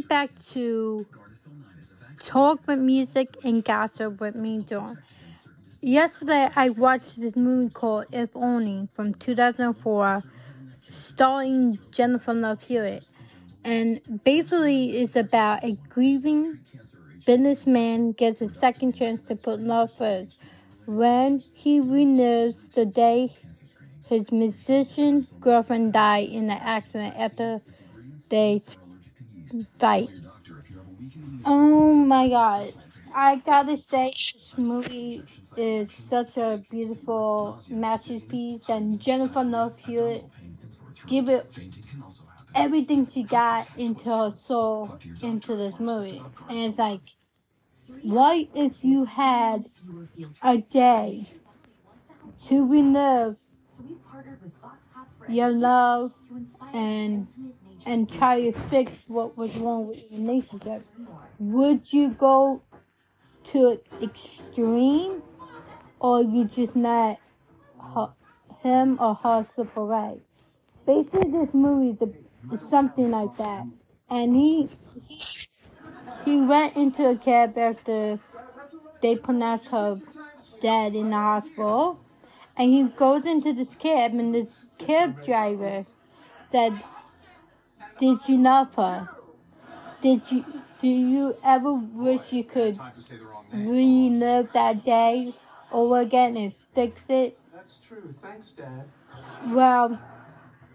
get back to talk with music and gossip with me, Dawn. Yesterday, I watched this movie called If Only from 2004, starring Jennifer Love Hewitt. And basically, it's about a grieving businessman gets a second chance to put love first when he renews the day his musician girlfriend died in an accident after they fight. Oh my god. I gotta say, this movie is such a beautiful masterpiece, and Jennifer Love Hewitt give it everything she got into her soul into this movie. And it's like, what if you had a day to relive your love and and try to fix what was wrong with your relationship? Would you go to extreme, or you just not him or her slip away? Basically, this movie is, is something like that, and he he went into a cab after they pronounced her dead in the hospital, and he goes into this cab, and this cab driver said, "Did you her? Did you?" Do you ever wish you could relive that day over again and fix it? That's true. Thanks, Dad. Well,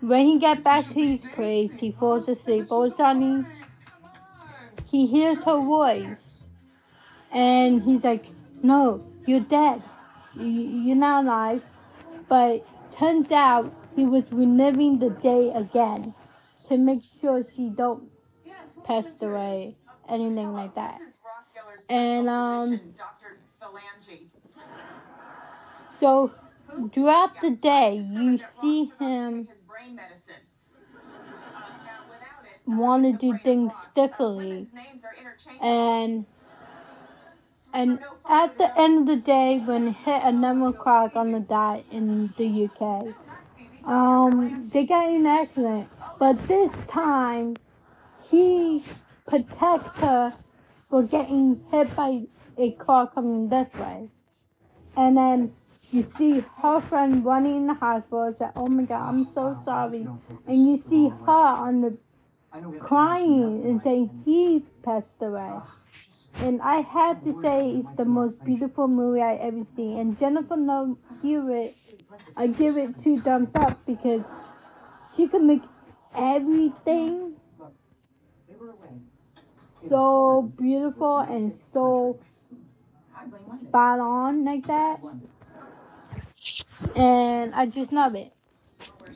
when he gets back to his place, he falls asleep. Oh, all of a sudden, he hears her voice. And he's like, No, you're dead. You're not alive. But turns out he was reliving the day again to make sure she don't pass away anything like that. And um, so throughout the day, you see him want to do things differently, and and at the end of the day, when it hit 11 o'clock on the dot in the UK, um, they got in an accident, but this time he protect her for getting hit by a car coming this way. And then you see her friend running in the hospital say, Oh my god, I'm so sorry. And you see her on the crying and saying he passed away. And I have to say it's the most beautiful movie I ever seen. And Jennifer Love Hewitt, I give it two thumbs up because she can make everything so beautiful and so spot on like that. And I just love it.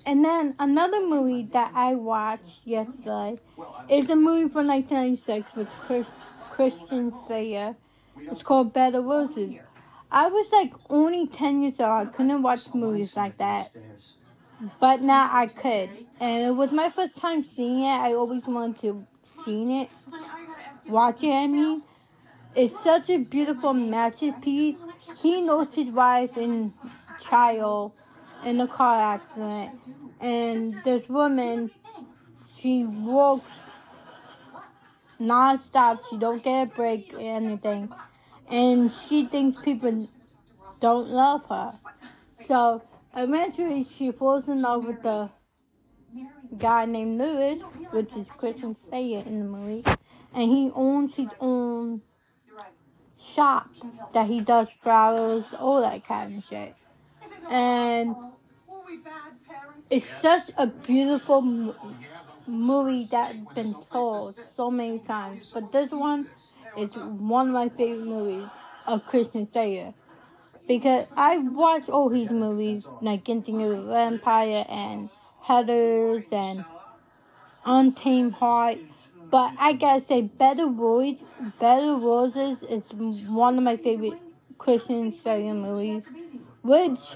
And then another movie that I watched yesterday is a movie from 1996 with Chris, Christian Slater. It's called Bed of Roses. I was like only 10 years old. I couldn't watch movies like that. But now I could. And it was my first time seeing it. I always wanted to see it watching at me. It's such a beautiful masterpiece. He knows his wife and child in a car accident, and this woman, she works non-stop. She don't get a break or anything, and she thinks people don't love her. So eventually, she falls in love with the guy named Lewis, which is Christian Slater in the movie and he owns his own shop that he does flowers, all that kind of shit. And it's such a beautiful movie that's been told so many times. But this one is one of my favorite movies of Christian Slater. Because I watch all his movies, like Getting a Vampire and Heathers and Untamed Heart but I gotta say, Bed of Roses, Bed of Roses is one of my favorite Christian Slater movies, which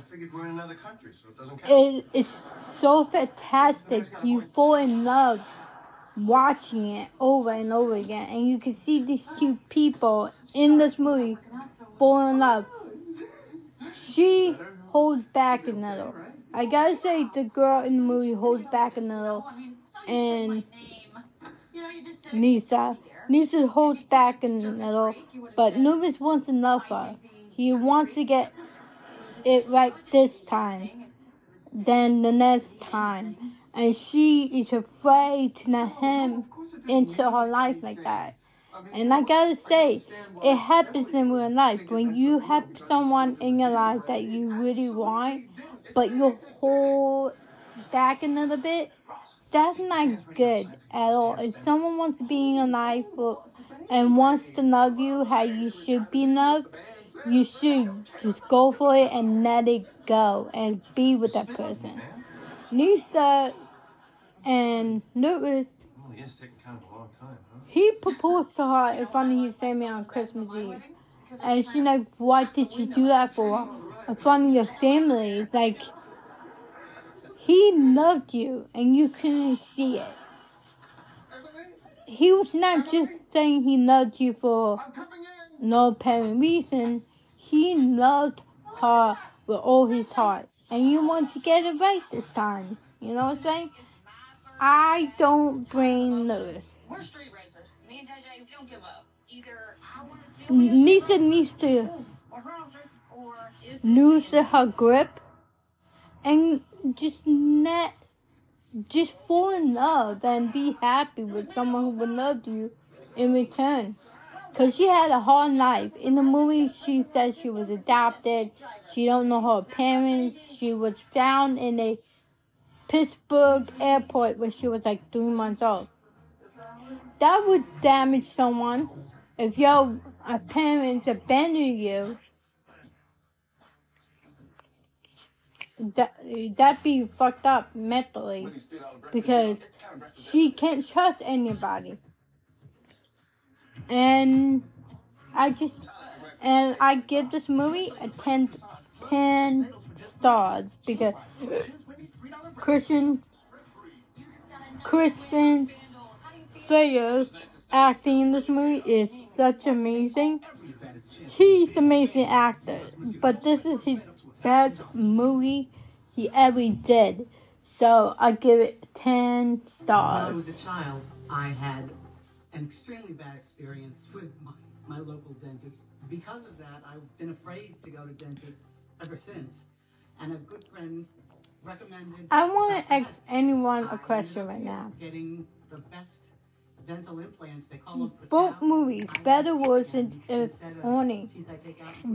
is, is so fantastic. You fall in love watching it over and over again, and you can see these two people in this movie fall in love. She holds back a little. I gotta say, the girl in the movie holds back a little, and Nisa. Nisa holds back the middle, but Nubis wants to love her. He wants to get it right this time, then the next time. And she is afraid to let him into her life like that. And I gotta say, it happens in real life. When you have someone in your life that you really want, but you hold back a little bit, that's not good at all. If someone wants to be in your life and wants to love you how you should be loved, you should just go for it and let it go and be with that person. Lisa and Lewis Well, he is taking kind of a long time? He proposed to her in front of his family on Christmas Eve. And she's like, what did you do that for? In front of your family. Like, he loved you and you couldn't see it. He was not just saying he loved you for no apparent reason. He loved her with all his heart. And you want to get it right this time. You know what I'm saying? I don't blame Lewis. We're street racers. Me and JJ, we don't give up. Either I want to steal Lisa needs to or trousers, or is this lose her grip and just net just fall in love and be happy with someone who would love you in return. Cause she had a hard life. In the movie, she said she was adopted. She don't know her parents. She was found in a Pittsburgh airport when she was like three months old. That would damage someone if your parents abandon you. That that'd be fucked up mentally because she can't trust anybody. And I just and I give this movie a 10, 10 stars because Christian Christian Sayers acting in this movie is such amazing. He's an amazing actor, but this is his best movie he ever did. So I give it ten stars. When I was a child, I had an extremely bad experience with my, my local dentist. Because of that, I've been afraid to go to dentists ever since. And a good friend recommended. I want to ask anyone a question right now. Getting the best dental implants. They call them Both movies, Better Worse and uh,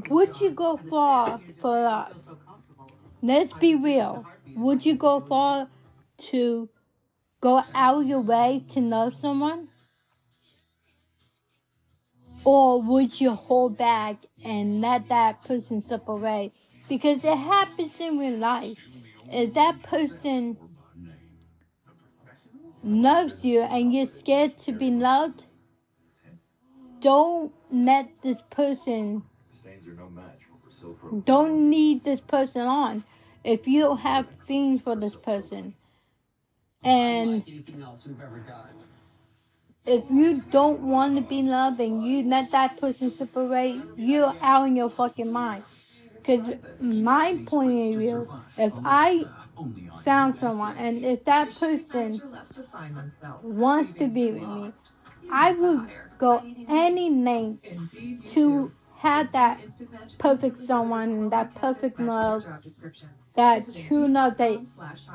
Would you go far for that? Let's be real. Would you go far to go out of your way to love someone? Or would you hold back and let that person slip away? Because it happens in real life. If that person loves you and you're scared to be loved, don't let this person don't need this person on if you have feelings for this person. And if you don't want to be loved and you let that person separate, you're out in your fucking mind. Because my point of view, if I found someone and if that person left to find wants to be with me, I would go any length Indeed, you to have that perfect someone, that perfect love, that true love that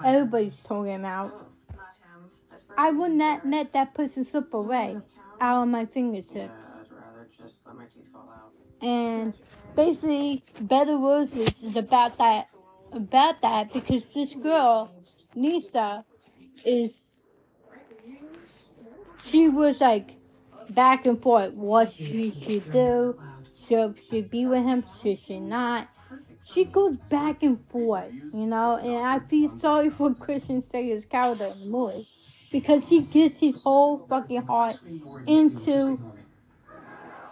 everybody's talking about. I would not let that person slip away out of my fingertips. Yeah, I'd rather just let my teeth fall out. And basically, Bed of Roses is about that, about that because this girl, Nisa, is she was like back and forth what she should do. Should she be with him? Should she not? She goes back and forth, you know, and I feel sorry for Christian Sayers' character in because he gives his whole fucking heart into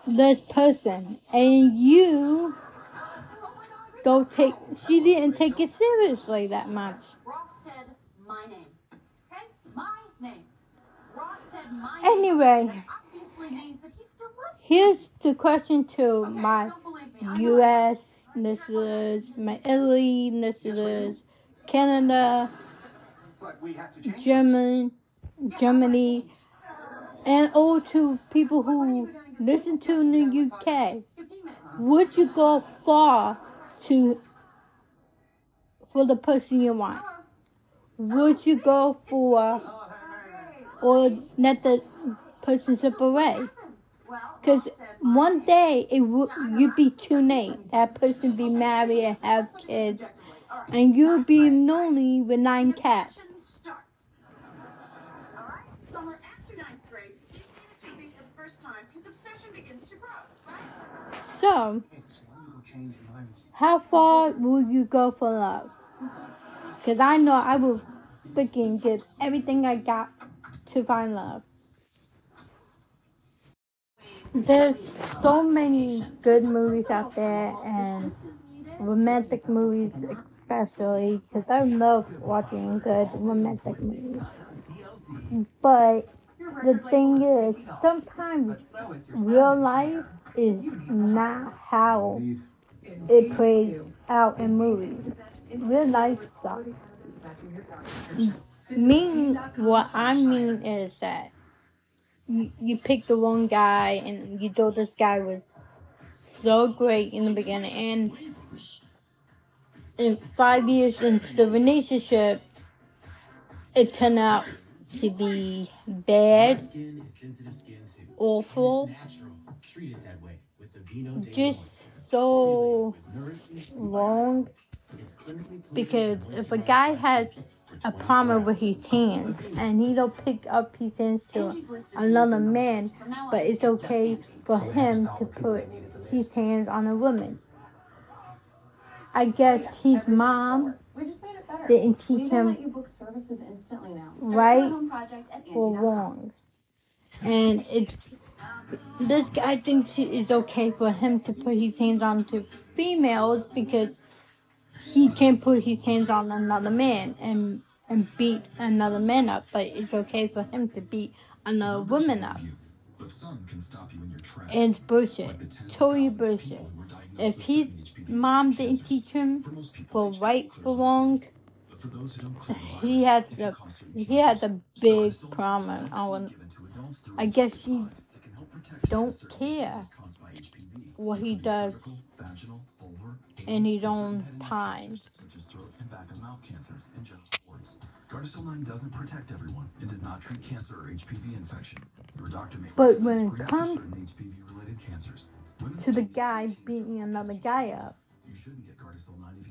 this person, and you don't take. She didn't take it seriously that much. Ross said my name. Okay? My name. Ross said my Anyway. name. That obviously means that he still loves Here's the question to Okay, my don't believe me. I know U.S. listeners, my Italy listeners, Canada, But we have to change German, Germany, and all to people who listen to in the UK. Would you go far to for the person you want? Would you go for or let the person slip away? Because one day it would you'd be too late. That person be married and have kids, and you'd be lonely with nine cats. So, how far will you go for love? Because I know I will freaking give everything I got to find love. There's so many good movies out there and romantic movies especially because I love watching good romantic movies. But the thing is, sometimes real life is not how it plays out in movies. Real life stuff. Mean what I mean is that you, you pick the wrong guy and you thought this guy was so great in the beginning and in five years into the relationship it turned out to be bad, Skin is sensitive skin too. awful, It's natural. Treat it that way with the Vino just oil. So With nourishing wrong It's clinically proven because if a guy has a 24 problem with his hands and he don't pick up his hands to Angie's list is another man, From now on, but it's okay for him to put his hands on a woman. I guess his mom We just made it didn't teach him you book services instantly now. Right or wrong. And it, this guy thinks it is okay for him to put his hands on to females because he can put his hands on another man and and beat another man up, but it's okay for him to beat another woman up. But some can stop you in your tracks. And it's bullshit. Like the tens of Totally bullshit. people who were diagnosed If his mom didn't teach him For right, for wrong. But for those who don't he has a he has a big Gardasil is a problem on. given to adults through I guess HPV don't care diseases caused by HPV, what he does in his and own certain head and neck time. cancers, such as throat and back of mouth cancers and genital warts. Gardasil 9 doesn't protect everyone and does not treat cancer or HPV infection. Your doctor may But when it comes HPV-related cancers. To the guy beating another guy up. You shouldn't get Gardasil 9 if you've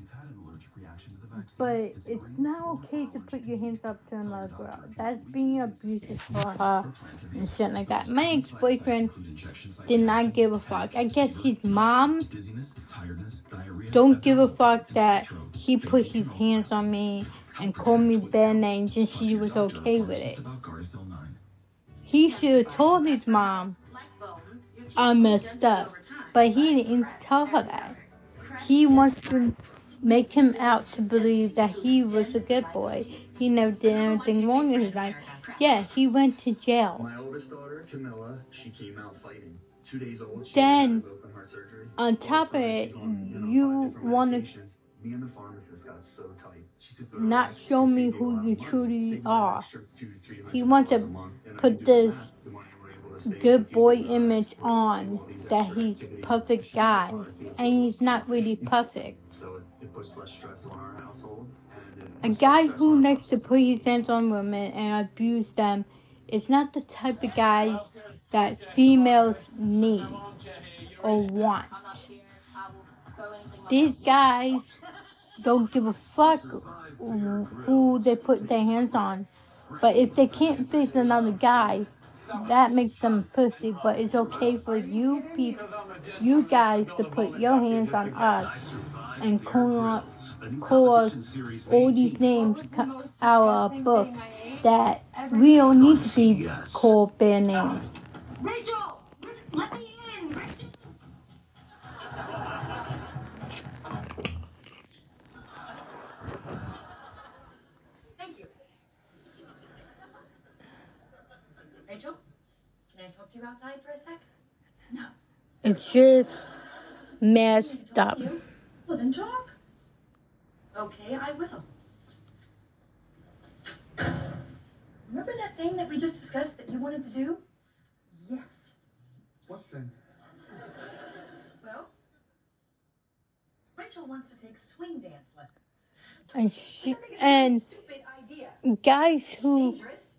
had an allergic reaction to the vaccine. But Its it's not okay to put your hands up to another girl. That's being abusive for her Or plan to be. and shit like that. My ex-boyfriend effects include injections like did not give a fuck. I guess his mom dizziness, tiredness, diarrhea, don't give a fuck that he put his hands on me and called me bad names and she was okay with it. about Gardasil 9. He should have told his mom Like bones, your teeth I messed up. But he didn't tell her that. He wants to make him out to believe that he was a good boy. He never did anything wrong in his life. Yeah, he went to jail. My oldest daughter, Camilla, she came out fighting. Two days old, she Then, open heart surgery. on top of a sudden, of it, you know, you five different wanna medications. Me and the pharmacist got so tight. She said, not show me who a lot of you truly Saved me an are. He wants to a month. And I put this that. The money we're able to save good boy image virus, we can do on that he's perfect guy and he's not really perfect. It, puts less stress on our household. And A guy who likes to put his hands on women and abuse them is not the type of guy that females need or want. I'm not scared. I will throw anything my These guys don't give a fuck who they put their hands on. But if they can't fix another guy, that makes them pussy. But it's okay for you people, you guys, to put your hands on us and call, call us all these names co- out of a book that we don't need to be called bad names. Rachel, let me in. Rachel. Thank you. Rachel, can I talk to you outside for a sec? No. It's just messed up. You? Well, then talk. Okay, I will. Remember that thing that we just discussed that you wanted to do? Yes. What then? Well, Rachel wants to take swing dance lessons. And she and Stupid idea. guys who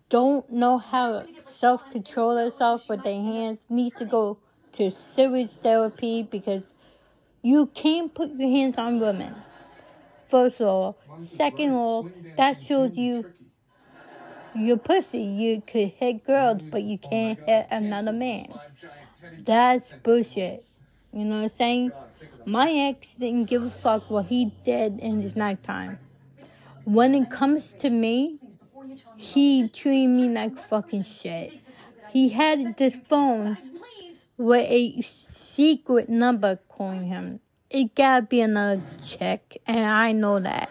don't know how to self control themselves with their hands needs to go to serious therapy because you can't put your hands on women. First of all, second of all, that shows you your pussy. You could hit girls, but you can't hit another man. That's bullshit. You know what I'm saying? My ex didn't give a fuck what he did in his nighttime. When it comes to me, he treated me like fucking shit. He had this phone with a secret number calling him. It gotta be another chick, and I know that.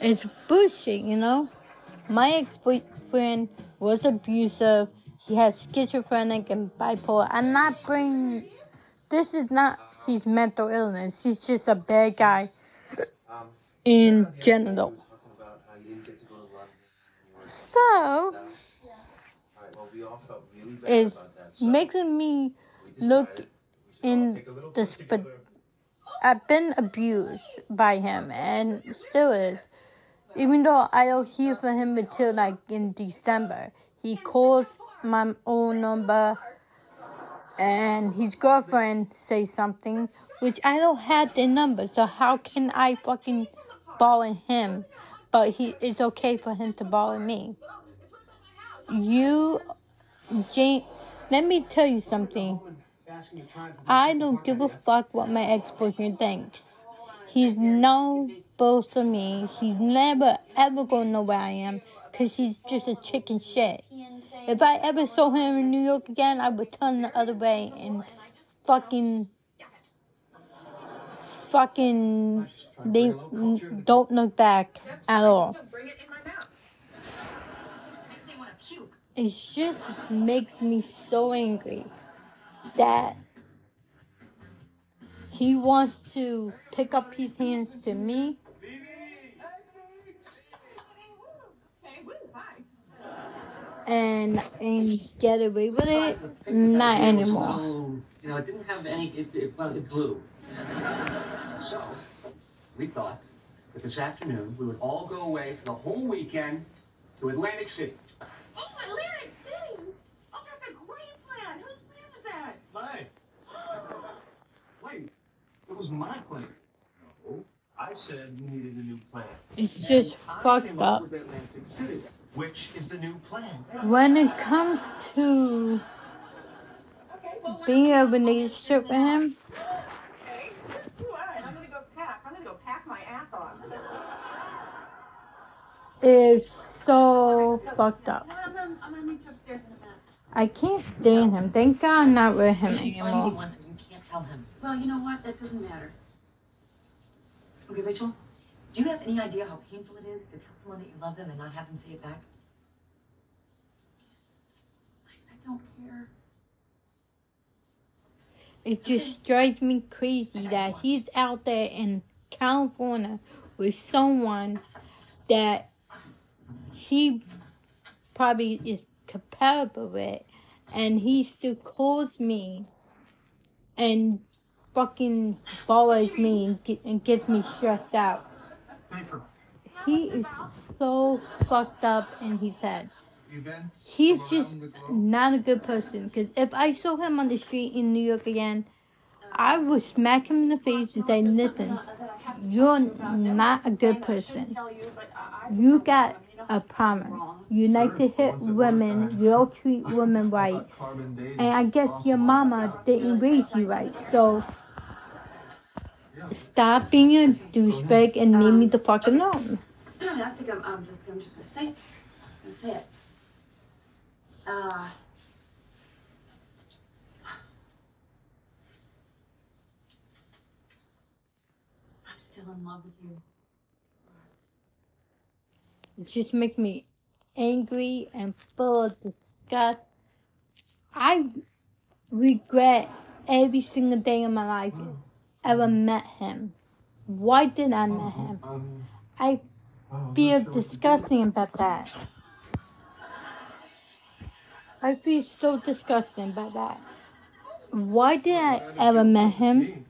It's bullshit, you know? My ex boyfriend was abusive. He had schizophrenic and bipolar. I'm not bringing. This is not his mental illness. He's just a bad guy in general. So, it's making me look in the. Sp- I've been abused by him and still is. Even though I don't hear from him until like in December. He calls my own number and his girlfriend says something, which I don't have the number, so how can I fucking bother him? But he it's okay for him to bother me. You Jane let me tell you something. I don't give a fuck what my ex boyfriend thinks. He's no both of me. He's never ever gonna know where I am because he's just a chicken shit. If I ever saw him in New York again, I would turn the other way and fucking, fucking, they don't look back at all. It just makes me so angry that he wants to pick up his hands to me and and get away with it. Not anymore. You know, it didn't have any, it, it, well, it blew. So, we thought that this afternoon we would all go away for the whole weekend to Atlantic City. Oh, Atlantic City! Oh, that's a great plan. Whose plan was that? Mine. Wait, it was my plan. No, I said we needed a new plan. It's just I fucked came up. with Atlantic City. Which is the new plan? When it comes to being a relationship with him, Okay. All right, I'm gonna go pack. I'm gonna go pack my ass off. is so fucked up. No, I'm gonna, I'm gonna meet you upstairs in a minute. I can't stand him. Thank God I'm not with him anymore. Wants it, you can't tell him. Well, you know what? That doesn't matter. Okay, Rachel, do you have any idea how painful it is to tell someone that you love them and not have them say it back? I, I don't care. It just drives me crazy that he's out there in California with someone that he probably is compatible with, and he still calls me and fucking bothers me and, get, and gets me stressed out. He is so fucked up in his head. He's just not a good person. Because if I saw him on the street in New York again, I would smack him in the face and say, "Listen, you're not a good person. You got a problem. You like to hit women. You don't treat women right, and I guess your mama didn't raise you right. So." Stop being a douchebag and leave me the fuck alone. I think I'm, I'm just, I'm just gonna say it. I'm just gonna say it. Uh, I'm still in love with you. It just makes me angry and full of disgust. I regret every single day of my life ever met him. Why did I met him? I feel disgusting about that. I feel so disgusting about that. Why did I ever met him?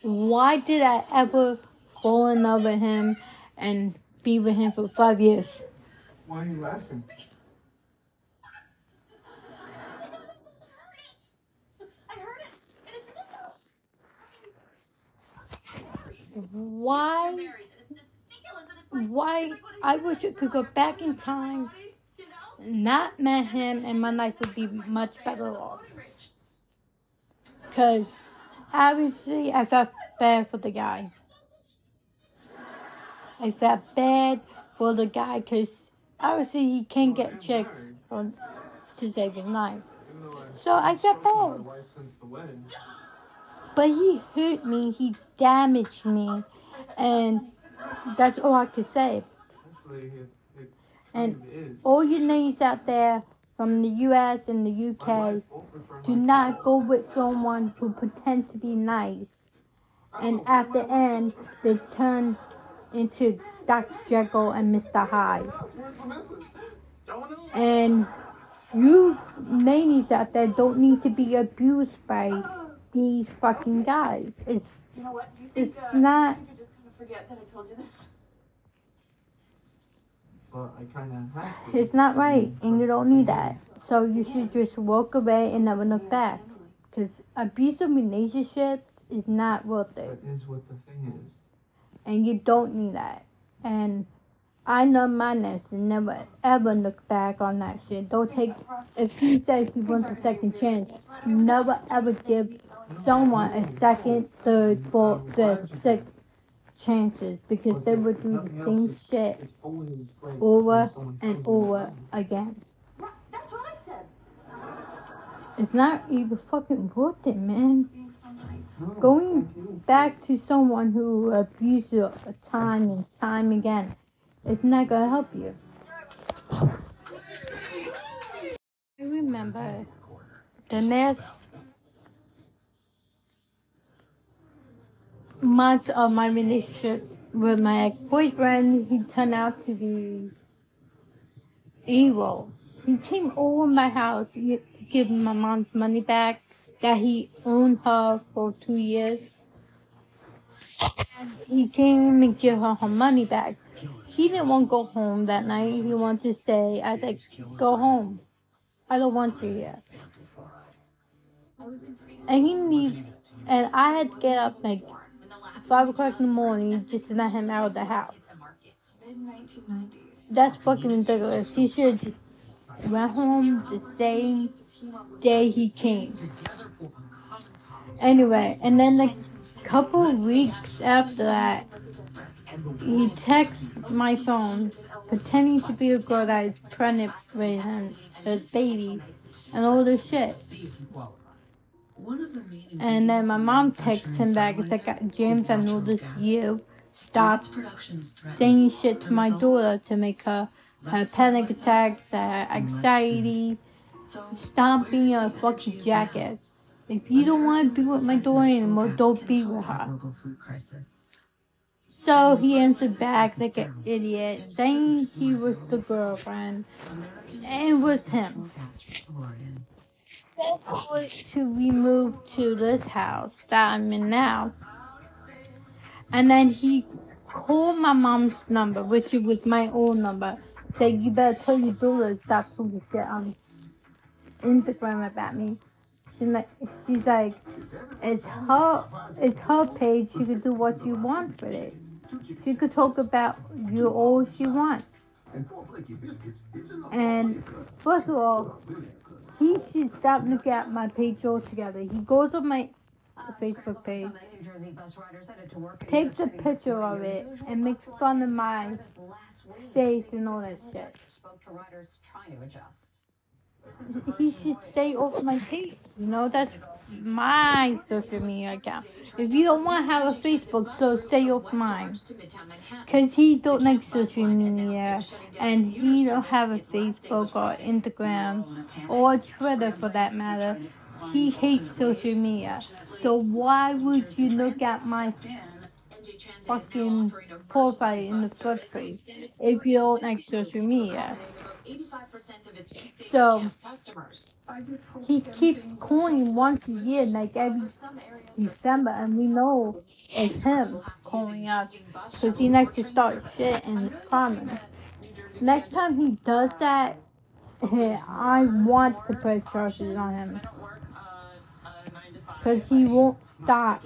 Why did I ever fall in love with him and be with him for five years? Why are you laughing? I heard it, and it's ridiculous. Why? It's ridiculous, and Why? it's like what I wish I could go back in time, not met him, and my life would be much better off. Because obviously I felt bad for the guy. I felt bad for the guy because obviously he can't get chicks from, to save his life. Even though I've So I felt bad. wife since the wedding. But he hurt me, he damaged me, and that's all I could say. Actually, it, it And kind of is. all you ladies out there from the US and the UK, wife won't prefer do not go with someone who pretends to be nice. And oh, at the end, they turn into Dr. Jekyll and Mr. Hyde. Yes, where's the message? Don't know. And you ladies out there don't need to be abused by these fucking guys. It's You know what? Do you think, It's uh, not- you could just kind of forget that I told you this? But I kind of have to. it's not right, and you don't need that. So you should just walk away and never look back. Because abusive relationships is not worth it. That is what the thing is. And you don't need that. And I know my lesson. Never ever look back on that shit. Don't take. If he says he wants a second chance, never ever give someone a second, third, fourth, fifth, sixth chances because they would do the same shit It's always great over and over again. That's what I said. It's not even fucking worth it, man. Being so nice. Oh, Going back to someone who abused you time and time again, it's not gonna help you. I remember the next month of my relationship with my ex-boyfriend, he turned out to be evil. He came over my house to give my mom's money back that he owned her for two years. And he came and give her her money back. He didn't want to go home that night. He wanted to stay. I said, go home. I don't want you here. And he need, and I had to get up like five o'clock in the morning just to let him out of the house. That's fucking ridiculous. He should went home the same day he came. Anyway, and then a couple weeks after that, he texted my phone pretending to be a girl that is pregnant with him, his baby, and all this shit. And then my mom texted him back and said, James, I know this you. Stop saying shit to my daughter to make her have panic attacks, uh, anxiety. stomping being a fucking jackass. If you don't want to be with my daughter anymore, don't be with her. So he answered back like an idiot, saying he was the girlfriend. And it was him. To we moved to this house that I'm in now. And then he called my mom's number, which was my old number. Said, you better tell your daughter to stop putting shit on Instagram about me. She's like, she's like, it's her, it's her page. She could do what she wants with it. She could talk about you all she wants. And first of all, he should stop looking at my page altogether. He goes on my Facebook page, takes a picture of it, and makes fun of my face and all that shit. He should stay off my page. You know, that's my social media account. If you don't want to have a Facebook, so stay off mine. Because he don't like social media, and he don't have a Facebook or Instagram or Twitter for that matter. He hates social media. So why would you look at my fucking profile in the first place if you don't like social media. So he keeps calling once a year, like every December, and we know it's him calling us because he likes to start shit and comment. Next time he does that, I want to put charges on him because he won't stop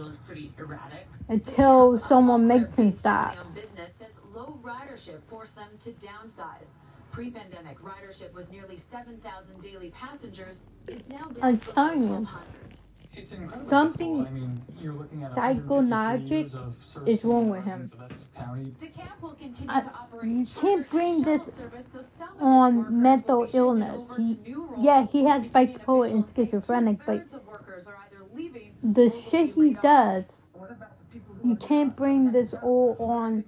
until someone makes him stop. business says low ridership forced them to downsize. Pre-pandemic, ridership was nearly 7,000 daily passengers. It's now down I'm to telling you. 1,200. It's incredibly Something difficult. I mean, you're looking at 153 psychonagic of is wrong with him. residents of Essex County. DeKalb will continue I- to operate you can't bring shuttle this service, so some of its on mental will be shifted illness. over He, yeah, he has bipolar and schizophrenic, but two-thirds of workers are either leaving the shit he does, you can't bring this all on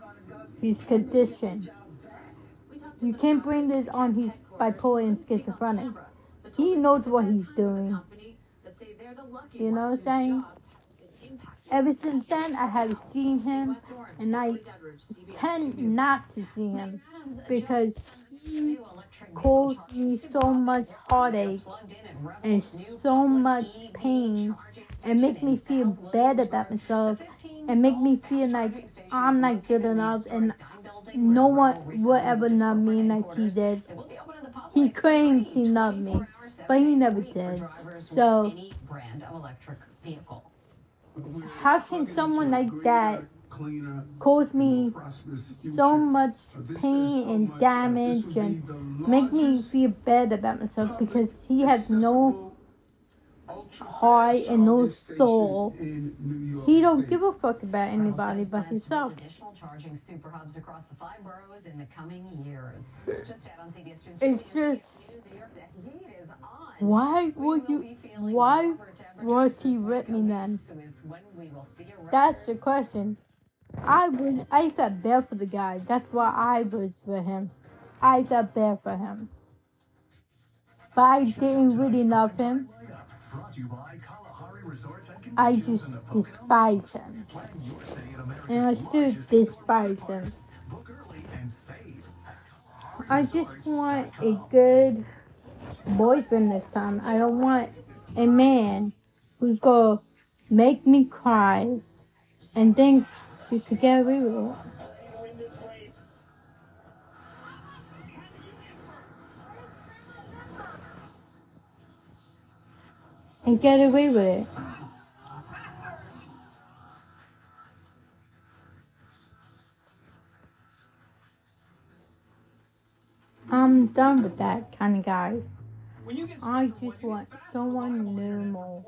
his condition. You can't bring this on his bipolar and schizophrenic. He knows what he's doing. You know what I'm saying? Ever since then, I have seen him, and I tend not to see him because he caused me so much heartache and so much pain and make me feel bad about myself and make me feel like I'm not good enough and no one will ever love me like he did. He claimed he loved me, but he never did. So-. How can someone like that cause me so much pain and damage and make me feel bad about myself because he has no heart and no soul. He don't give a fuck about anybody but himself. Additional charging super hubs across the five boroughs in the coming years. Just out on CBS News. It's just News, New York, the heat is on. why would you? Why was he with me then? least with when we will see a That's the question. I was. I felt bad for the guy. That's why I was for him. I felt bad for him, but I didn't really love him. I just in the Poconos. despise him, Plan your stay at America's and I still despise him. Book early and save I just want a good boyfriend this time. I don't want a man who's gonna make me cry and think he could get away with it. And get away with it. I'm done with that kind of guy. When you get I just want someone normal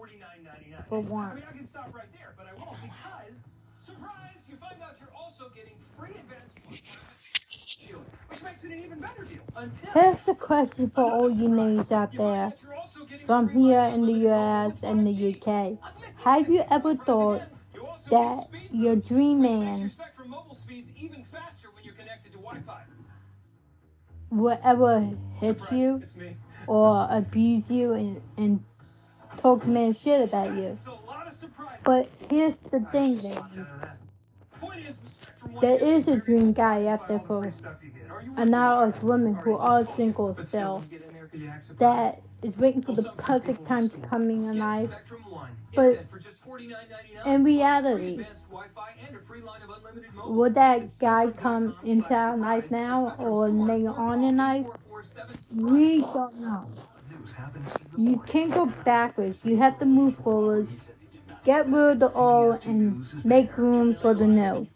for $49.99. I once. mean, I can stop right there, but I won't because, surprise, you find out you're also getting free advanced shield, which makes it an even better deal. Until Here's the question for all you ladies out there from here in the US and the UK. Have you ever thought that your dream man Spectrum mobile speeds even faster when you're connected to Wi-Fi. will ever hit you or abuse you and, and talk mad shit about you? So a lot of surprise. But here's the thing, ladies. Point is, with Spectrum One, There is a dream guy out there for and now us women who are single still that is waiting for the perfect time to come in your life. But Internet for just $49.99, in reality, a of. Will that guy come into our life now or later on in life? We don't know. You can't go backwards. You have to move forward. Get rid of the old and make room for the new.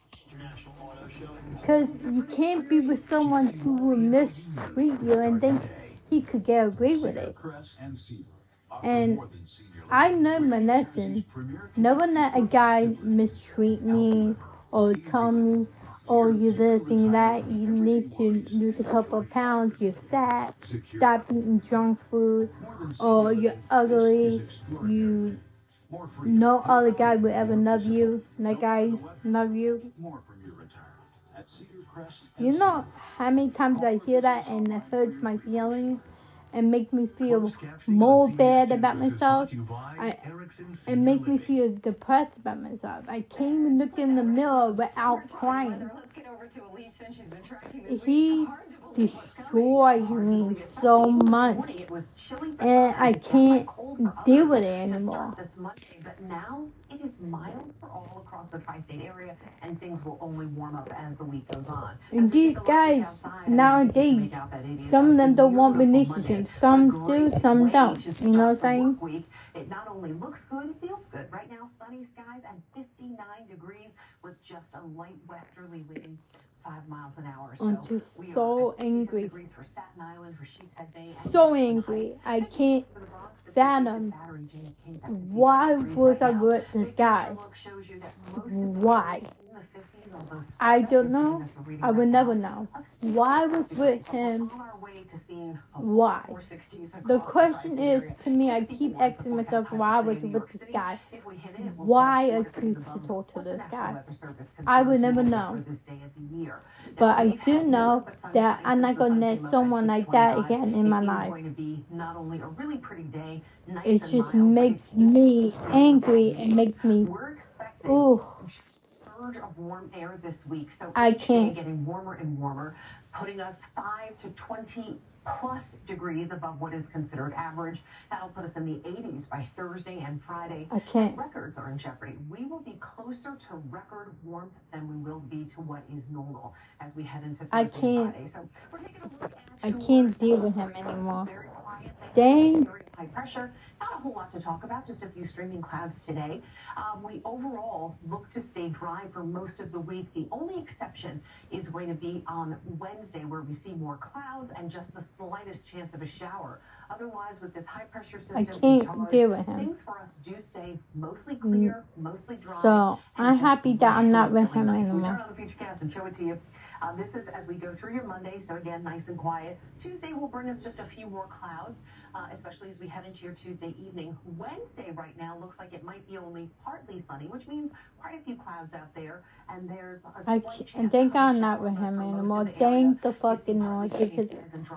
Because you can't be with someone who will mistreat you and think he could get away with it. And I know my lesson. Never let a guy mistreat me or tell me, oh, you're this and that. You need to lose a couple of pounds. You're fat. Stop eating junk food. Or you're ugly. You, no other guy will ever love you like I love you. More from your retirement at Cedar Crest You know how many times I hear that and it hurts my feelings and make me feel more bad about myself. I, it makes me feel depressed about myself. I can't even look in the mirror without crying. Let's get over to Elise since she's been tracking this He destroys me so much, and I can't deal with it anymore. but now it is mild for all across the tri-state area, and things will only warm up as the week goes on. And these guys nowadays, some of them don't want relationships. Some do, some don't. You know what I'm saying? Week. It not only looks good, it feels good. Right now, sunny skies and 59 degrees with just a light westerly wind. Five miles an hour. I'm just so at 57 angry. Island, Bay, So angry. I can't fathom why was I with this guy? Why? I don't know. I will never know. Why was with him? Why? The question is to me, I keep asking myself why was with this guy. Why I choose to talk to this guy. I will never know. But I do know that I'm not gonna let someone like that again in my life. going to It just makes me angry and makes me ooh. Surge of warm air this week. So I can't. getting warmer and warmer, putting us five to twenty plus degrees above what is considered average. That'll put us in the 80s by Thursday and Friday. I can't. Records are in jeopardy. We will be closer to record warmth than we will be to what is normal as we head into Thursday I can't. Friday. So we're taking a look at I can't deal with him anymore. Dang. high pressure. Not a whole lot to talk about, just a few streaming clouds today. Um, we overall look to stay dry for most of the week. The only exception is going to be on Wednesday, where we see more clouds and just the slightest chance of a shower. Otherwise, with this high pressure system, I can't charge, deal with him. Things for us do stay mostly clear, mostly dry. So I'm happy that I'm not with him Nice. We turn on the Futurecast and show it to you. Uh, this is as we go through your Monday, so again, nice and quiet. Tuesday will bring us just a few more clouds, uh, especially as we head into your Tuesday evening. Wednesday, right now, looks like it might be only partly sunny, which means quite a few clouds out there. And there's a I slight can't, chance thank God not with him anymore. of the area. Thank the fucking Lord. Because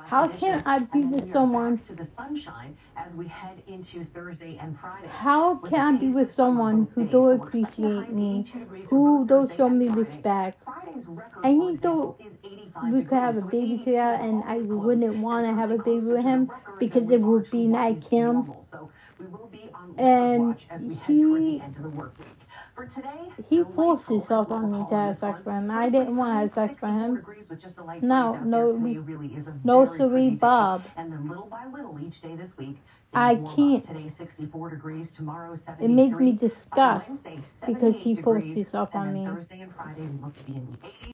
how can I be with someone? to the sunshine as we head into Thursday and Friday. How can I be with someone who don't So we're expecting a high appreciate me, 82 degrees for who don't show me respect? I need And for he example, thought is 85 we could have a baby 82 together, and I wouldn't want to have a baby with him because it would be like him. normal. So we will be on record And watch as we head toward he the end of the work week. For today, he forced himself on me to have sex with him. I didn't want to have sex with him. with just a light No, no, there, today we- really no, sorry. Bob. And then little by little each day this week. I things warm up. can't. Today 64 degrees, tomorrow It makes me disgust because he 78 forced himself on me. Thursday and Friday we look to be in the 80s.